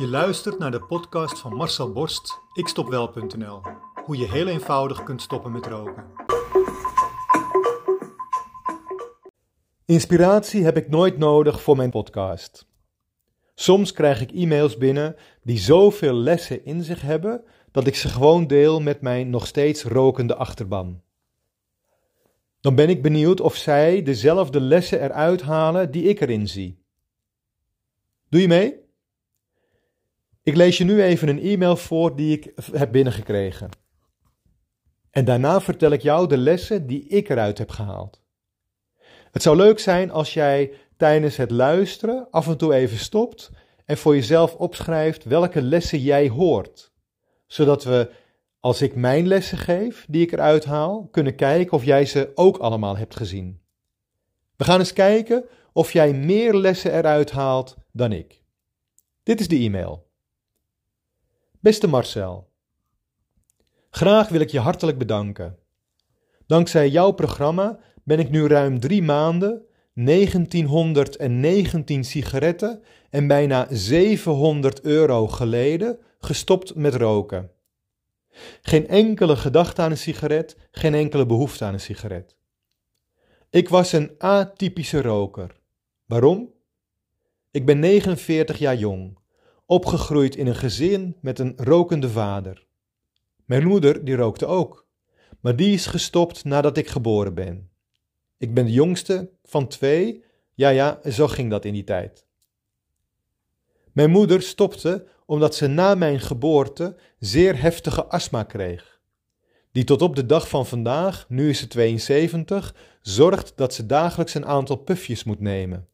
Je luistert naar de podcast van Marcel Borst, ikstopwel.nl. Hoe je heel eenvoudig kunt stoppen met roken. Inspiratie heb ik nooit nodig voor mijn podcast. Soms krijg ik e-mails binnen die zoveel lessen in zich hebben dat ik ze gewoon deel met mijn nog steeds rokende achterban. Dan ben ik benieuwd of zij dezelfde lessen eruit halen die ik erin zie. Doe je mee? Ik lees je nu even een e-mail voor die ik heb binnengekregen. En daarna vertel ik jou de lessen die ik eruit heb gehaald. Het zou leuk zijn als jij tijdens het luisteren af en toe even stopt en voor jezelf opschrijft welke lessen jij hoort. Zodat we, als ik mijn lessen geef die ik eruit haal, kunnen kijken of jij ze ook allemaal hebt gezien. We gaan eens kijken of jij meer lessen eruit haalt dan ik. Dit is de e-mail. Beste Marcel, graag wil ik je hartelijk bedanken. Dankzij jouw programma ben ik nu ruim drie maanden 1919 sigaretten en bijna 700 euro geleden gestopt met roken. Geen enkele gedachte aan een sigaret, geen enkele behoefte aan een sigaret. Ik was een atypische roker. Waarom? Ik ben 49 jaar jong opgegroeid in een gezin met een rokende vader. Mijn moeder die rookte ook, maar die is gestopt nadat ik geboren ben. Ik ben de jongste van twee, ja ja, zo ging dat in die tijd. Mijn moeder stopte omdat ze na mijn geboorte zeer heftige astma kreeg, die tot op de dag van vandaag, nu is ze 72, zorgt dat ze dagelijks een aantal pufjes moet nemen.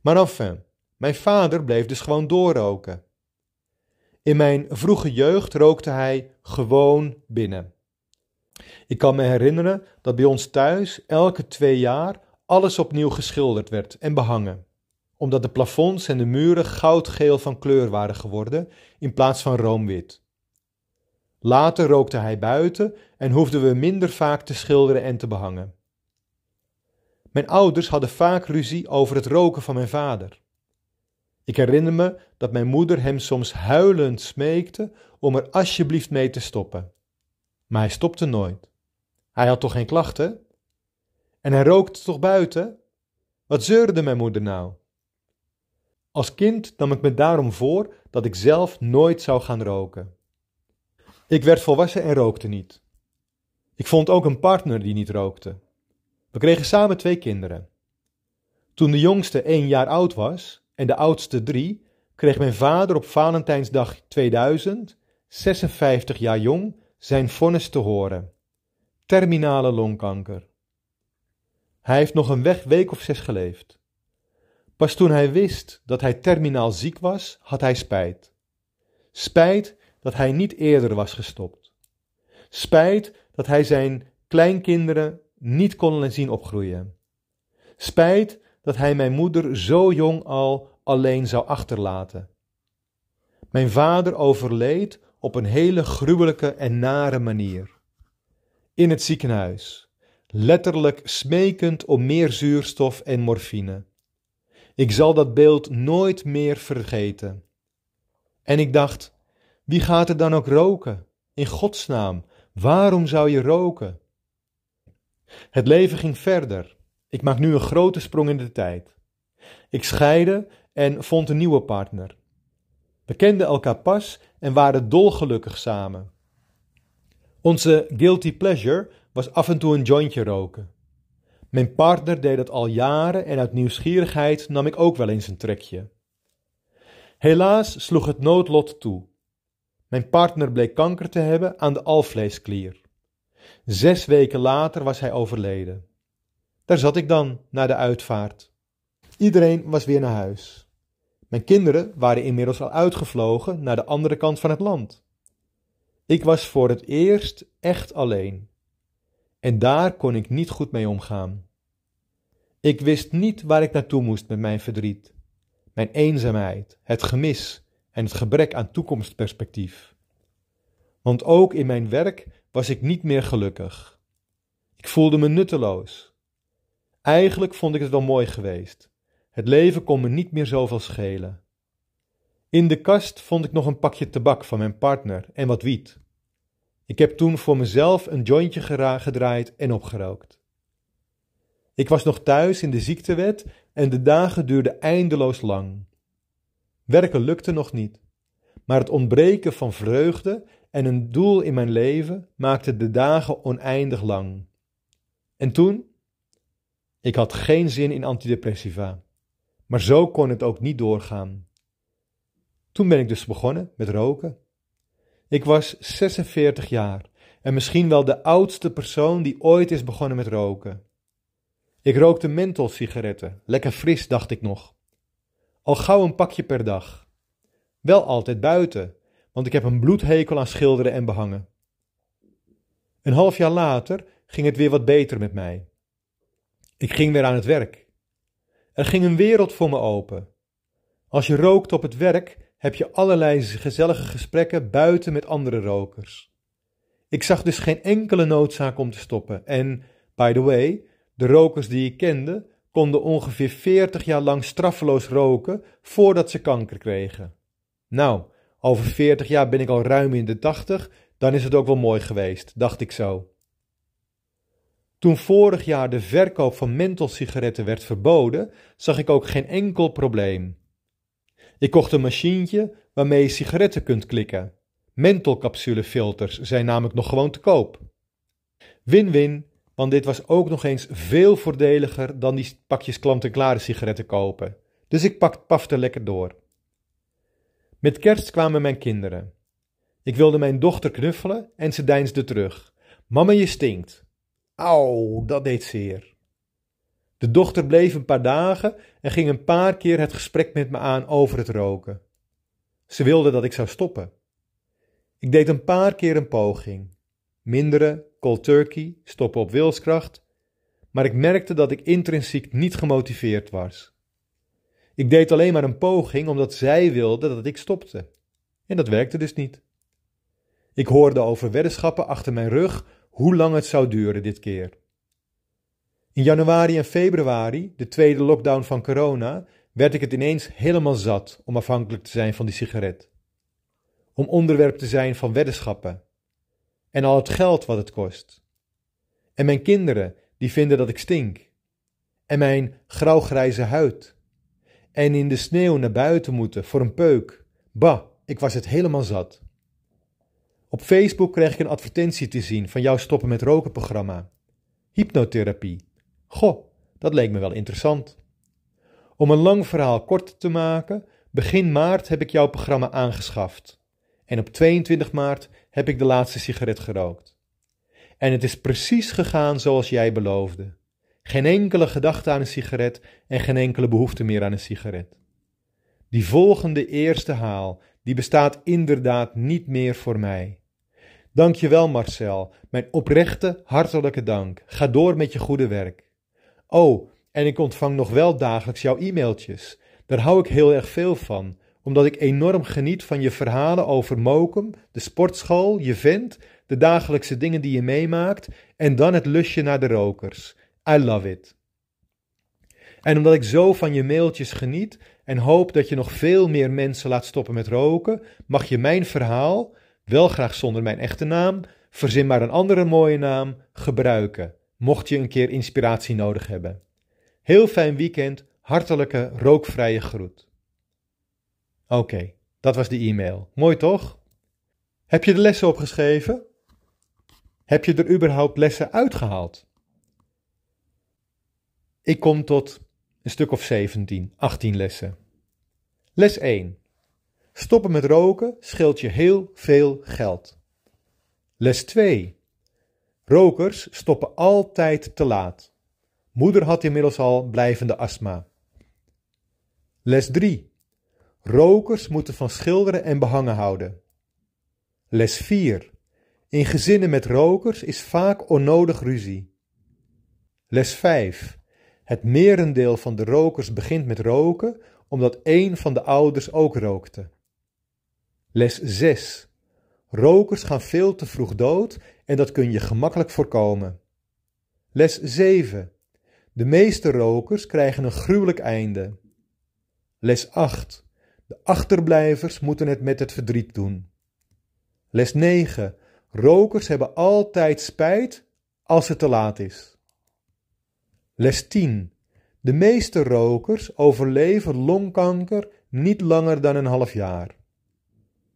Maar enfin, mijn vader bleef dus gewoon doorroken. In mijn vroege jeugd rookte hij gewoon binnen. Ik kan me herinneren dat bij ons thuis elke twee jaar alles opnieuw geschilderd werd en behangen, omdat de plafonds en de muren goudgeel van kleur waren geworden in plaats van roomwit. Later rookte hij buiten en hoefden we minder vaak te schilderen en te behangen. Mijn ouders hadden vaak ruzie over het roken van mijn vader. Ik herinner me dat mijn moeder hem soms huilend smeekte om er alsjeblieft mee te stoppen. Maar hij stopte nooit. Hij had toch geen klachten? En hij rookte toch buiten? Wat zeurde mijn moeder nou? Als kind nam ik me daarom voor dat ik zelf nooit zou gaan roken. Ik werd volwassen en rookte niet. Ik vond ook een partner die niet rookte. We kregen samen twee kinderen. Toen de jongste één jaar oud was, en de oudste drie, kreeg mijn vader op Valentijnsdag 2000, 56 jaar jong, zijn vonnis te horen. Terminale longkanker. Hij heeft nog een weg, week of zes geleefd. Pas toen hij wist dat hij terminaal ziek was, had hij spijt. Spijt dat hij niet eerder was gestopt. Spijt dat hij zijn kleinkinderen niet kon zien opgroeien. Spijt dat hij mijn moeder zo jong al alleen zou achterlaten. Mijn vader overleed op een hele gruwelijke en nare manier. In het ziekenhuis, letterlijk smekend om meer zuurstof en morfine. Ik zal dat beeld nooit meer vergeten. En ik dacht, wie gaat er dan ook roken? In godsnaam, waarom zou je roken? Het leven ging verder. Ik maak nu een grote sprong in de tijd. Ik scheidde en vond een nieuwe partner. We kenden elkaar pas en waren dolgelukkig samen. Onze guilty pleasure was af en toe een jointje roken. Mijn partner deed dat al jaren en uit nieuwsgierigheid nam ik ook wel eens een trekje. Helaas sloeg het noodlot toe. Mijn partner bleek kanker te hebben aan de alvleesklier. Zes weken later was hij overleden. Daar zat ik dan, na de uitvaart. Iedereen was weer naar huis. Mijn kinderen waren inmiddels al uitgevlogen naar de andere kant van het land. Ik was voor het eerst echt alleen. En daar kon ik niet goed mee omgaan. Ik wist niet waar ik naartoe moest met mijn verdriet, mijn eenzaamheid, het gemis en het gebrek aan toekomstperspectief. Want ook in mijn werk was ik niet meer gelukkig. Ik voelde me nutteloos. Eigenlijk vond ik het wel mooi geweest. Het leven kon me niet meer zoveel schelen. In de kast vond ik nog een pakje tabak van mijn partner en wat wiet. Ik heb toen voor mezelf een jointje gedraaid en opgerookt. Ik was nog thuis in de ziektewet en de dagen duurden eindeloos lang. Werken lukte nog niet, maar het ontbreken van vreugde en een doel in mijn leven maakte de dagen oneindig lang. En toen? Ik had geen zin in antidepressiva, maar zo kon het ook niet doorgaan. Toen ben ik dus begonnen met roken. Ik was 46 jaar en misschien wel de oudste persoon die ooit is begonnen met roken. Ik rookte mentholsigaretten, lekker fris, dacht ik nog. Al gauw een pakje per dag. Wel altijd buiten, want ik heb een bloedhekel aan schilderen en behangen. Een half jaar later ging het weer wat beter met mij. Ik ging weer aan het werk. Er ging een wereld voor me open. Als je rookt op het werk, heb je allerlei gezellige gesprekken buiten met andere rokers. Ik zag dus geen enkele noodzaak om te stoppen. En, by the way, de rokers die ik kende, konden ongeveer 40 jaar lang straffeloos roken voordat ze kanker kregen. Nou, over 40 jaar ben ik al ruim in de 80, dan is het ook wel mooi geweest, dacht ik zo. Toen vorig jaar de verkoop van mentholsigaretten werd verboden, zag ik ook geen enkel probleem. Ik kocht een machientje waarmee je sigaretten kunt klikken. Mentholcapsulefilters zijn namelijk nog gewoon te koop. Win-win, want dit was ook nog eens veel voordeliger dan die pakjes klant-en-klare sigaretten kopen. Dus ik pak, pafte lekker door. Met kerst kwamen mijn kinderen. Ik wilde mijn dochter knuffelen en ze deinsde terug. Mama, je stinkt. Auw, dat deed zeer. De dochter bleef een paar dagen en ging een paar keer het gesprek met me aan over het roken. Ze wilde dat ik zou stoppen. Ik deed een paar keer een poging. Mindere, cold turkey, stoppen op wilskracht, maar ik merkte dat ik intrinsiek niet gemotiveerd was. Ik deed alleen maar een poging omdat zij wilde dat ik stopte. En dat werkte dus niet. Ik hoorde over weddenschappen achter mijn rug hoe lang het zou duren dit keer. In januari en februari, de tweede lockdown van corona, werd ik het ineens helemaal zat om afhankelijk te zijn van die sigaret. Om onderwerp te zijn van weddenschappen. En al het geld wat het kost. En mijn kinderen, die vinden dat ik stink. En mijn grauwgrijze huid. En in de sneeuw naar buiten moeten voor een peuk. Bah, ik was het helemaal zat. Op Facebook kreeg ik een advertentie te zien van jouw stoppen met roken programma. Hypnotherapie. Goh, dat leek me wel interessant. Om een lang verhaal kort te maken, begin maart heb ik jouw programma aangeschaft. En op 22 maart heb ik de laatste sigaret gerookt. En het is precies gegaan zoals jij beloofde. Geen enkele gedachte aan een sigaret en geen enkele behoefte meer aan een sigaret. Die volgende eerste haal, die bestaat inderdaad niet meer voor mij. Dankjewel Marcel, mijn oprechte, hartelijke dank. Ga door met je goede werk. Oh, en ik ontvang nog wel dagelijks jouw e-mailtjes. Daar hou ik heel erg veel van, omdat ik enorm geniet van je verhalen over Mokum, de sportschool, je vent, de dagelijkse dingen die je meemaakt en dan het lusje naar de rokers. I love it. En omdat ik zo van je mailtjes geniet en hoop dat je nog veel meer mensen laat stoppen met roken, mag je mijn verhaal, wel graag zonder mijn echte naam, verzin maar een andere mooie naam, gebruiken mocht je een keer inspiratie nodig hebben. Heel fijn weekend, hartelijke rookvrije groet. Oké, dat was de e-mail. Mooi toch? Heb je de lessen opgeschreven? Heb je er überhaupt lessen uitgehaald? Ik kom tot een stuk of 17, 18 lessen. Les 1. Stoppen met roken scheelt je heel veel geld. Les 2. Rokers stoppen altijd te laat. Moeder had inmiddels al blijvende astma. Les 3. Rokers moeten van schilderen en behangen houden. Les 4. In gezinnen met rokers is vaak onnodig ruzie. Les 5. Het merendeel van de rokers begint met roken omdat een van de ouders ook rookte. Les 6. Rokers gaan veel te vroeg dood en dat kun je gemakkelijk voorkomen. Les 7. De meeste rokers krijgen een gruwelijk einde. Les 8. De achterblijvers moeten het met het verdriet doen. Les 9. Rokers hebben altijd spijt als het te laat is. Les 10. De meeste rokers overleven longkanker niet langer dan een half jaar.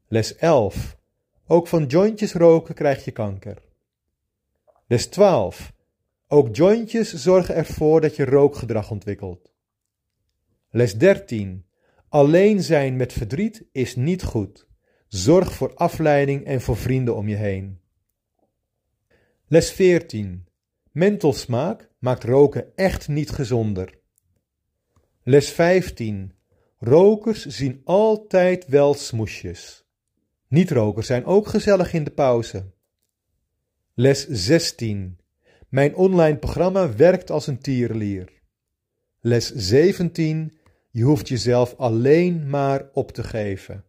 Les 11. Ook van jointjes roken krijg je kanker. Les 12. Ook jointjes zorgen ervoor dat je rookgedrag ontwikkelt. Les 13. Alleen zijn met verdriet is niet goed. Zorg voor afleiding en voor vrienden om je heen. Les 14. Mentelsmaak maakt roken echt niet gezonder. Les 15. Rokers zien altijd wel smoesjes. Niet-rokers zijn ook gezellig in de pauze. Les 16. Mijn online programma werkt als een tierlier. Les 17. Je hoeft jezelf alleen maar op te geven.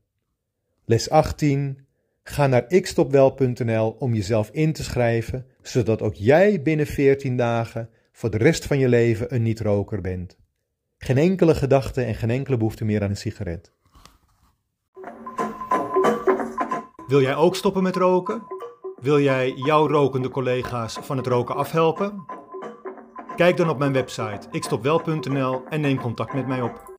Les 18. Ga naar ikstopwel.nl om jezelf in te schrijven, zodat ook jij binnen 14 dagen voor de rest van je leven een niet-roker bent. Geen enkele gedachte en geen enkele behoefte meer aan een sigaret. Wil jij ook stoppen met roken? Wil jij jouw rokende collega's van het roken afhelpen? Kijk dan op mijn website ikstopwel.nl en neem contact met mij op.